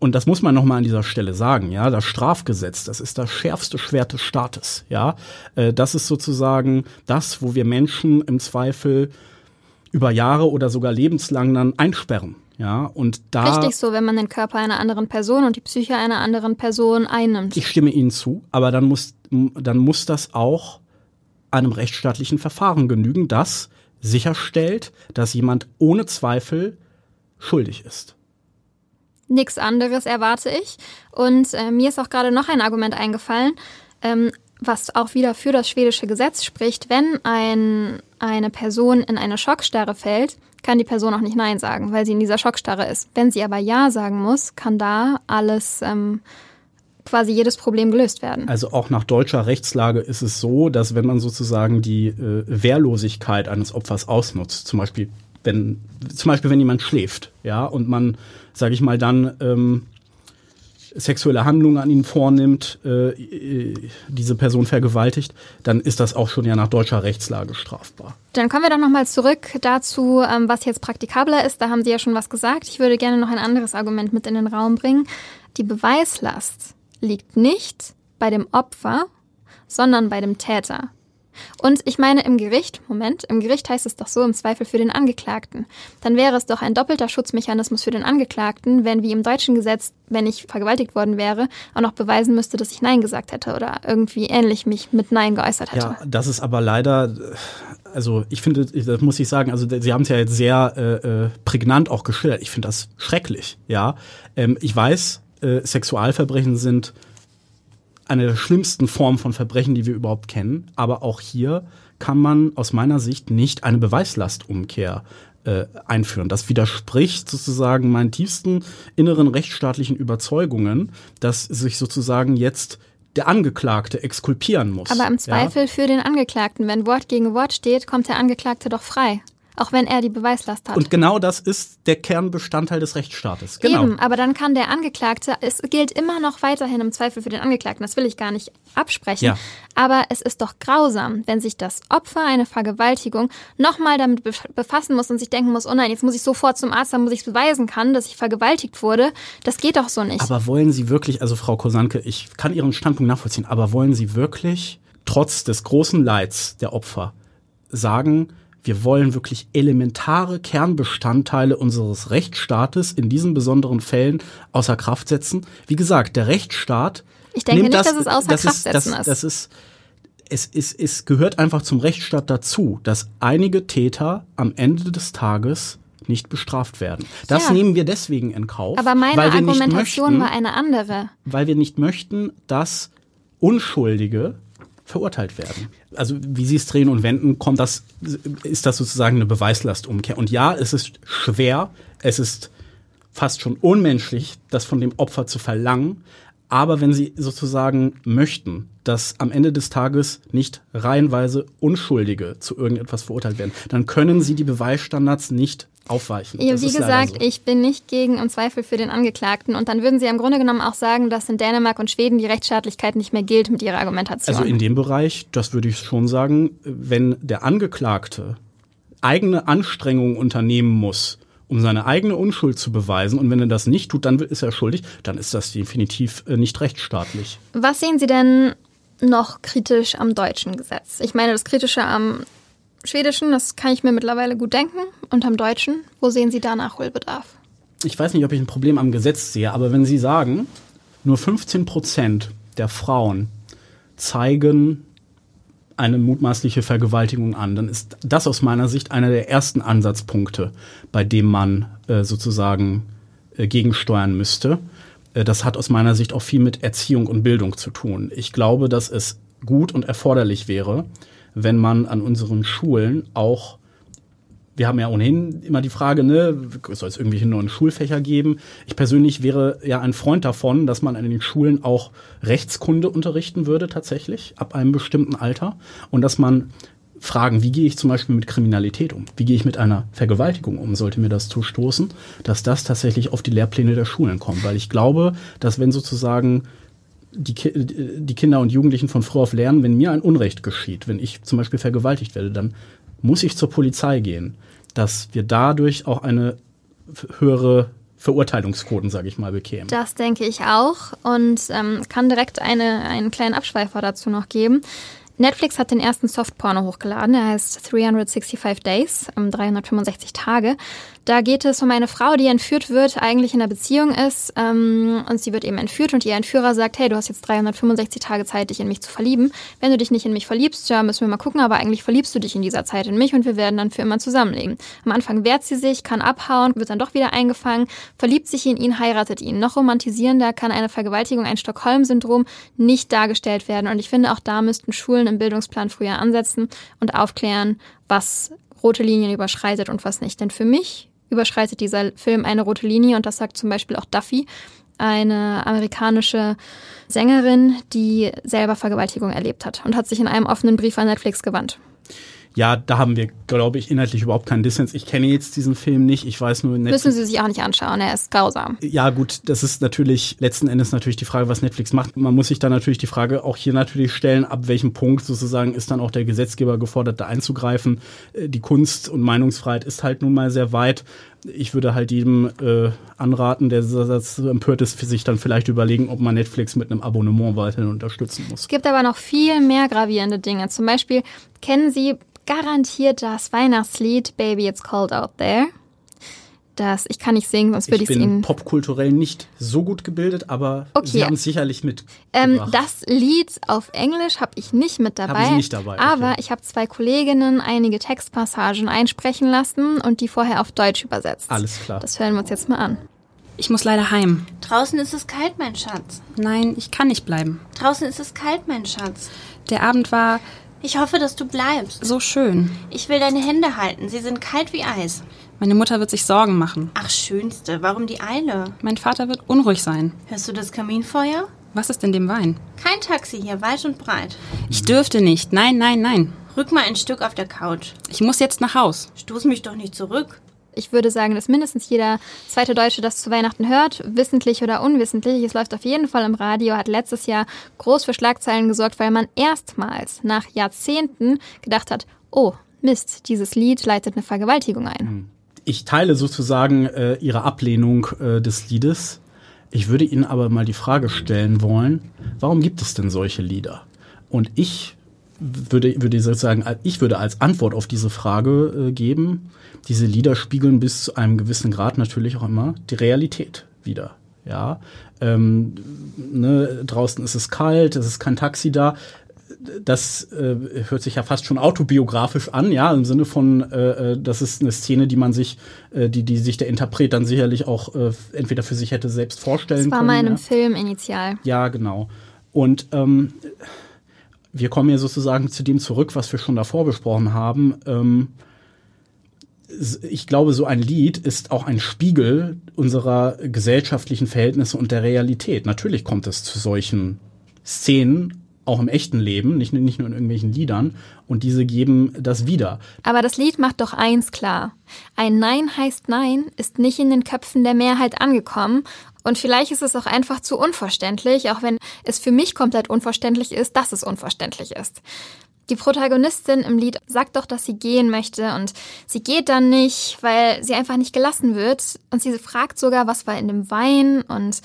und das muss man nochmal an dieser Stelle sagen, ja, das Strafgesetz, das ist das schärfste Schwert des Staates, ja. Äh, das ist sozusagen das, wo wir Menschen im Zweifel über Jahre oder sogar lebenslang dann einsperren, ja. Und da. Richtig so, wenn man den Körper einer anderen Person und die Psyche einer anderen Person einnimmt. Ich stimme Ihnen zu, aber dann muss, dann muss das auch einem rechtsstaatlichen Verfahren genügen, das sicherstellt, dass jemand ohne Zweifel schuldig ist. Nichts anderes erwarte ich. Und äh, mir ist auch gerade noch ein Argument eingefallen, ähm, was auch wieder für das schwedische Gesetz spricht. Wenn ein, eine Person in eine Schockstarre fällt, kann die Person auch nicht Nein sagen, weil sie in dieser Schockstarre ist. Wenn sie aber Ja sagen muss, kann da alles, ähm, quasi jedes Problem gelöst werden. Also auch nach deutscher Rechtslage ist es so, dass wenn man sozusagen die äh, Wehrlosigkeit eines Opfers ausnutzt, zum Beispiel wenn zum Beispiel wenn jemand schläft, ja, und man, sage ich mal, dann ähm, sexuelle Handlungen an ihn vornimmt, äh, äh, diese Person vergewaltigt, dann ist das auch schon ja nach deutscher Rechtslage strafbar. Dann kommen wir doch nochmal zurück dazu, ähm, was jetzt praktikabler ist. Da haben Sie ja schon was gesagt. Ich würde gerne noch ein anderes Argument mit in den Raum bringen. Die Beweislast liegt nicht bei dem Opfer, sondern bei dem Täter. Und ich meine im Gericht, Moment, im Gericht heißt es doch so im Zweifel für den Angeklagten. Dann wäre es doch ein doppelter Schutzmechanismus für den Angeklagten, wenn wie im deutschen Gesetz, wenn ich vergewaltigt worden wäre, auch noch beweisen müsste, dass ich Nein gesagt hätte oder irgendwie ähnlich mich mit Nein geäußert hätte. Ja, das ist aber leider, also ich finde, das muss ich sagen, also Sie haben es ja jetzt sehr äh, äh, prägnant auch geschildert. Ich finde das schrecklich, ja. Ähm, ich weiß, äh, Sexualverbrechen sind eine der schlimmsten Formen von Verbrechen, die wir überhaupt kennen. Aber auch hier kann man aus meiner Sicht nicht eine Beweislastumkehr äh, einführen. Das widerspricht sozusagen meinen tiefsten inneren rechtsstaatlichen Überzeugungen, dass sich sozusagen jetzt der Angeklagte exkulpieren muss. Aber im Ja? Zweifel für den Angeklagten. Wenn Wort gegen Wort steht, kommt der Angeklagte doch frei. Auch wenn er die Beweislast hat. Und genau das ist der Kernbestandteil des Rechtsstaates. Genau. Eben, aber dann kann der Angeklagte, es gilt immer noch weiterhin im Zweifel für den Angeklagten, das will ich gar nicht absprechen, Ja. aber es ist doch grausam, wenn sich das Opfer einer Vergewaltigung nochmal damit bef- befassen muss und sich denken muss, oh nein, jetzt muss ich sofort zum Arzt, damit ich es beweisen kann, dass ich vergewaltigt wurde. Das geht doch so nicht. Aber wollen Sie wirklich, also Frau Kosanke, ich kann Ihren Standpunkt nachvollziehen, aber wollen Sie wirklich trotz des großen Leids der Opfer sagen, wir wollen wirklich elementare Kernbestandteile unseres Rechtsstaates in diesen besonderen Fällen außer Kraft setzen? Wie gesagt, der Rechtsstaat. Ich denke nicht, dass es außer das Kraft setzen das, ist. Das ist es, ist, es gehört einfach zum Rechtsstaat dazu, dass einige Täter am Ende des Tages nicht bestraft werden. Das Ja. nehmen wir deswegen in Kauf. aber meine Argumentation möchten, war eine andere. weil wir nicht möchten, dass Unschuldige verurteilt werden. Also wie Sie es drehen und wenden, kommt das, ist das sozusagen eine Beweislastumkehr. Und ja, es ist schwer, es ist fast schon unmenschlich, das von dem Opfer zu verlangen. Aber wenn Sie sozusagen möchten, dass am Ende des Tages nicht reihenweise Unschuldige zu irgendetwas verurteilt werden, dann können Sie die Beweisstandards nicht aufweichen. Ja, wie gesagt, so. ich bin nicht gegen im Zweifel für den Angeklagten. Und dann würden Sie im Grunde genommen auch sagen, dass in Dänemark und Schweden die Rechtsstaatlichkeit nicht mehr gilt mit Ihrer Argumentation. Also in dem Bereich, das würde ich schon sagen, wenn der Angeklagte eigene Anstrengungen unternehmen muss, um seine eigene Unschuld zu beweisen, und wenn er das nicht tut, dann ist er schuldig, dann ist das definitiv äh, nicht rechtsstaatlich. Was sehen Sie denn noch kritisch am deutschen Gesetz? Ich meine, das Kritische am schwedischen, das kann ich mir mittlerweile gut denken. Und am deutschen, wo sehen Sie da Nachholbedarf? Ich weiß nicht, ob ich ein Problem am Gesetz sehe, aber wenn Sie sagen, nur 15 Prozent der Frauen zeigen eine mutmaßliche Vergewaltigung an, dann ist das aus meiner Sicht einer der ersten Ansatzpunkte, bei dem man äh, sozusagen äh, gegensteuern müsste. Äh, das hat aus meiner Sicht auch viel mit Erziehung und Bildung zu tun. Ich glaube, dass es gut und erforderlich wäre, wenn man an unseren Schulen auch wir haben ja ohnehin immer die Frage, ne, soll es irgendwelche neuen Schulfächer geben? Ich persönlich wäre ja ein Freund davon, dass man an den Schulen auch Rechtskunde unterrichten würde, tatsächlich, ab einem bestimmten Alter. Und dass man Fragen, wie gehe ich zum Beispiel mit Kriminalität um? Wie gehe ich mit einer Vergewaltigung um? Sollte mir das zustoßen, dass das tatsächlich auf die Lehrpläne der Schulen kommt. Weil ich glaube, dass wenn sozusagen die, Ki die Kinder und Jugendlichen von früh auf lernen, wenn mir ein Unrecht geschieht, wenn ich zum Beispiel vergewaltigt werde, dann muss ich zur Polizei gehen, dass wir dadurch auch eine höhere Verurteilungsquoten, sage ich mal, bekämen. Das denke ich auch und ähm, kann direkt eine, einen kleinen Abschweifer dazu noch geben. Netflix hat den ersten Softporno hochgeladen, der heißt 365 Days, ähm, 365 Tage. Da geht es um eine Frau, die entführt wird, eigentlich in einer Beziehung ist ähm, und sie wird eben entführt und ihr Entführer sagt, hey, du hast jetzt 365 Tage Zeit, dich in mich zu verlieben. Wenn du dich nicht in mich verliebst, ja, müssen wir mal gucken, aber eigentlich verliebst du dich in dieser Zeit in mich und wir werden dann für immer zusammenleben. Am Anfang wehrt sie sich, kann abhauen, wird dann doch wieder eingefangen, verliebt sich in ihn, heiratet ihn. Noch romantisierender kann eine Vergewaltigung, ein Stockholm-Syndrom nicht dargestellt werden und ich finde, auch da müssten Schulen im Bildungsplan früher ansetzen und aufklären, was rote Linien überschreitet und was nicht. Denn für mich überschreitet dieser Film eine rote Linie und das sagt zum Beispiel auch Duffy, eine amerikanische Sängerin, die selber Vergewaltigung erlebt hat und hat sich in einem offenen Brief an Netflix gewandt. Ja, da haben wir, glaube ich, inhaltlich überhaupt keinen Dissens. Ich kenne jetzt diesen Film nicht. Ich weiß nur, Netflix Müssen Sie sich auch nicht anschauen, er ist grausam. Ja, gut, das ist natürlich letzten Endes natürlich die Frage, was Netflix macht. Man muss sich dann natürlich die Frage auch hier natürlich stellen, ab welchem Punkt sozusagen ist dann auch der Gesetzgeber gefordert, da einzugreifen. Äh, Die Kunst- und Meinungsfreiheit ist halt nun mal sehr weit. Ich würde halt jedem äh, anraten, der so empört ist, sich dann vielleicht überlegen, ob man Netflix mit einem Abonnement weiterhin unterstützen muss. Es gibt aber noch viel mehr gravierende Dinge. Zum Beispiel kennen Sie garantiert das Weihnachtslied Baby It's Cold Out There. Das, ich kann nicht singen, sonst würde Ich ich es bin Ihnen popkulturell nicht so gut gebildet, aber Okay. Sie haben es sicherlich mit. Ähm, das Lied auf Englisch habe ich nicht mit dabei. Sie nicht dabei, okay. Aber ich habe zwei Kolleginnen einige Textpassagen einsprechen lassen und die vorher auf Deutsch übersetzt. Alles klar. Das hören wir uns jetzt mal an. Ich muss leider heim. Draußen ist es kalt, mein Schatz. Nein, ich kann nicht bleiben. Draußen ist es kalt, mein Schatz. Der Abend war Ich hoffe, dass du bleibst. so schön. Ich will deine Hände halten. Sie sind kalt wie Eis. Meine Mutter wird sich Sorgen machen. Ach, Schönste, warum die Eile? Mein Vater wird unruhig sein. Hörst du das Kaminfeuer? Was ist in dem Wein? Kein Taxi hier, weit und breit. Ich dürfte nicht. Nein, nein, nein. Rück mal ein Stück auf der Couch. Ich muss jetzt nach Haus. Stoß mich doch nicht zurück. Ich würde sagen, dass mindestens jeder zweite Deutsche das zu Weihnachten hört, wissentlich oder unwissentlich. Es läuft auf jeden Fall im Radio, hat letztes Jahr groß für Schlagzeilen gesorgt, weil man erstmals nach Jahrzehnten gedacht hat, oh, Mist, dieses Lied leitet eine Vergewaltigung ein. Ich teile sozusagen äh, Ihre Ablehnung äh, des Liedes. Ich würde Ihnen aber mal die Frage stellen wollen, warum gibt es denn solche Lieder? Und ich würde, würde sozusagen, ich würde als Antwort auf diese Frage äh, geben, diese Lieder spiegeln bis zu einem gewissen Grad natürlich auch immer die Realität wieder. Ja, ähm, ne, draußen ist es kalt, es ist kein Taxi da. Das äh, hört sich ja fast schon autobiografisch an, ja, im Sinne von, äh, äh, das ist eine Szene, die man sich, äh, die, die sich der Interpret dann sicherlich auch äh, entweder für sich hätte selbst vorstellen Das war können. mal in einem ja. Film initial. Ja, genau. Und ähm, wir kommen ja sozusagen zu dem zurück, was wir schon davor besprochen haben. Ähm, ich glaube, so ein Lied ist auch ein Spiegel unserer gesellschaftlichen Verhältnisse und der Realität. Natürlich kommt es zu solchen Szenen, auch im echten Leben, nicht, nur- nicht nur in irgendwelchen Liedern. Und diese geben das wieder. Aber das Lied macht doch eins klar. Ein Nein heißt Nein ist nicht in den Köpfen der Mehrheit angekommen. Und vielleicht ist es auch einfach zu unverständlich, auch wenn es für mich komplett unverständlich ist, dass es unverständlich ist. Die Protagonistin im Lied sagt doch, dass sie gehen möchte und sie geht dann nicht, weil sie einfach nicht gelassen wird. Und sie fragt sogar, was war in dem Wein und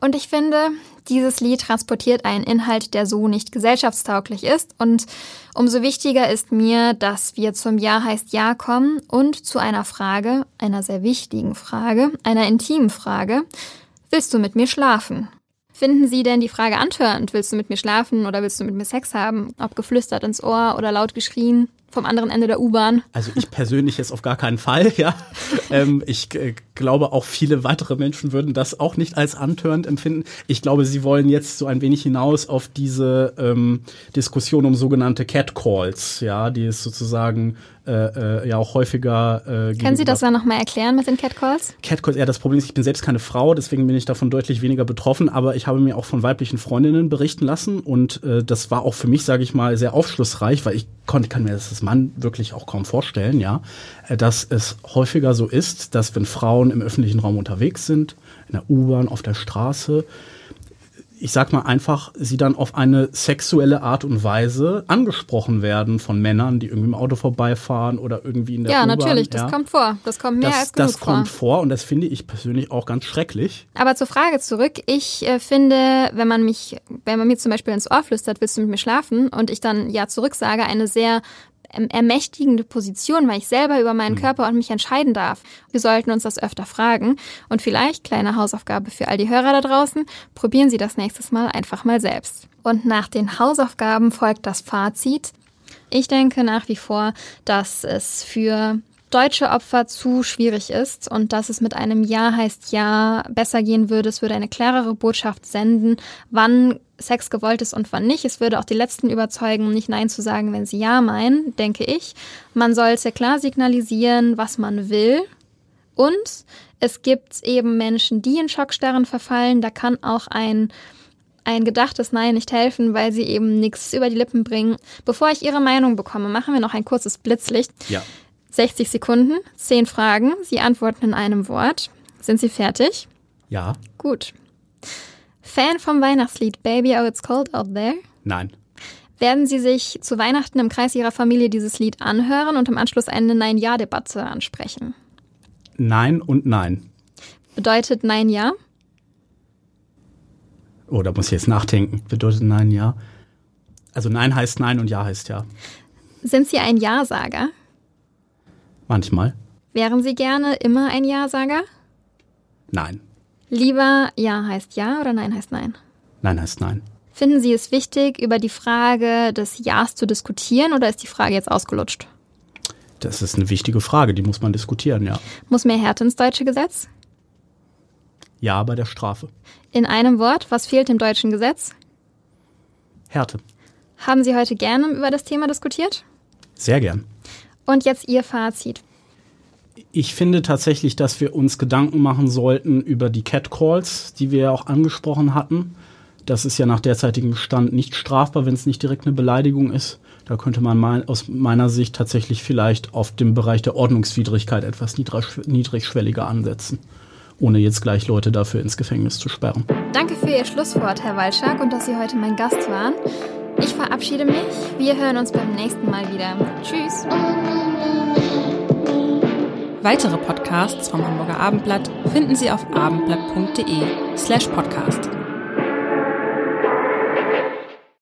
und ich finde, dieses Lied transportiert einen Inhalt, der so nicht gesellschaftstauglich ist. Und umso wichtiger ist mir, dass wir zum Ja heißt Ja kommen und zu einer Frage, einer sehr wichtigen Frage, einer intimen Frage. Willst du mit mir schlafen? Finden Sie denn die Frage antörend? Willst du mit mir schlafen oder willst du mit mir Sex haben? Ob geflüstert ins Ohr oder laut geschrien vom anderen Ende der U-Bahn? Also ich persönlich jetzt auf gar keinen Fall, ja. Ähm, ich äh, glaube, auch viele weitere Menschen würden das auch nicht als antörend empfinden. Ich glaube, sie wollen jetzt so ein wenig hinaus auf diese ähm, Diskussion um sogenannte Catcalls, ja, die es sozusagen äh, äh, ja auch häufiger äh, Können Sie das dann nochmal erklären mit den Catcalls? Catcalls, ja, das Problem ist, ich bin selbst keine Frau, deswegen bin ich davon deutlich weniger betroffen, aber ich habe mir auch von weiblichen Freundinnen berichten lassen und äh, das war auch für mich, sage ich mal, sehr aufschlussreich, weil ich konnte, kann mir das als Mann wirklich auch kaum vorstellen, ja, äh, dass es häufiger so ist, dass wenn Frauen im öffentlichen Raum unterwegs sind, in der U-Bahn, auf der Straße, ich sag mal einfach, sie dann auf eine sexuelle Art und Weise angesprochen werden von Männern, die irgendwie im Auto vorbeifahren oder irgendwie in der Ja, natürlich, das ja. kommt vor. Das kommt mehr das, als genug das kommt vor. vor und das finde ich persönlich auch ganz schrecklich. Aber zur Frage zurück. Ich äh, finde, wenn man mich, wenn man mir zum Beispiel ins Ohr flüstert, willst du mit mir schlafen? Und ich dann ja zurück sage, eine sehr ermächtigende Position, weil ich selber über meinen Körper und mich entscheiden darf. Wir sollten uns das öfter fragen. Und vielleicht, kleine Hausaufgabe für all die Hörer da draußen, probieren Sie das nächstes Mal einfach mal selbst. Und nach den Hausaufgaben folgt das Fazit. Ich denke nach wie vor, dass es für deutsche Opfer zu schwierig ist und dass es mit einem Ja heißt Ja besser gehen würde. Es würde eine klarere Botschaft senden, wann Sex gewollt ist und wann nicht. Es würde auch die Letzten überzeugen, nicht Nein zu sagen, wenn sie Ja meinen, denke ich. Man sollte klar signalisieren, was man will. Und es gibt eben Menschen, die in Schockstarren verfallen. Da kann auch ein ein gedachtes Nein nicht helfen, weil sie eben nichts über die Lippen bringen. Bevor ich Ihre Meinung bekomme, machen wir noch ein kurzes Blitzlicht. Ja. 60 Sekunden, 10 Fragen. Sie antworten in einem Wort. Sind Sie fertig? Ja. Gut. Fan vom Weihnachtslied Baby Oh It's Cold Out There? Nein. Werden Sie sich zu Weihnachten im Kreis Ihrer Familie dieses Lied anhören und im Anschluss eine Nein-Ja-Debatte ansprechen? Nein und nein. Bedeutet Nein-Ja? Oh, da muss ich jetzt nachdenken. Bedeutet nein, ja. Also nein heißt nein und ja heißt ja. Sind Sie ein Ja-Sager? Manchmal. Wären Sie gerne immer ein Ja-Sager? Nein. Lieber Ja heißt Ja oder Nein heißt Nein? Nein heißt nein. Finden Sie es wichtig, über die Frage des Ja's zu diskutieren oder ist die Frage jetzt ausgelutscht? Das ist eine wichtige Frage, die muss man diskutieren, ja. Muss mehr Härte ins deutsche Gesetz? Ja bei der Strafe. In einem Wort, was fehlt im deutschen Gesetz? Härte. Haben Sie heute gerne über das Thema diskutiert? Sehr gern. Und jetzt Ihr Fazit. Ich finde tatsächlich, dass wir uns Gedanken machen sollten über die Catcalls, die wir ja auch angesprochen hatten. Das ist ja nach derzeitigem Stand nicht strafbar, wenn es nicht direkt eine Beleidigung ist. Da könnte man mal aus meiner Sicht tatsächlich vielleicht auf dem Bereich der Ordnungswidrigkeit etwas niedrigschwelliger ansetzen, ohne jetzt gleich Leute dafür ins Gefängnis zu sperren. Danke für Ihr Schlusswort, Herr Walschak, und dass Sie heute mein Gast waren. Ich verabschiede mich. Wir hören uns beim nächsten Mal wieder. Tschüss. Weitere Podcasts vom Hamburger Abendblatt finden Sie auf abendblatt.de slash podcast.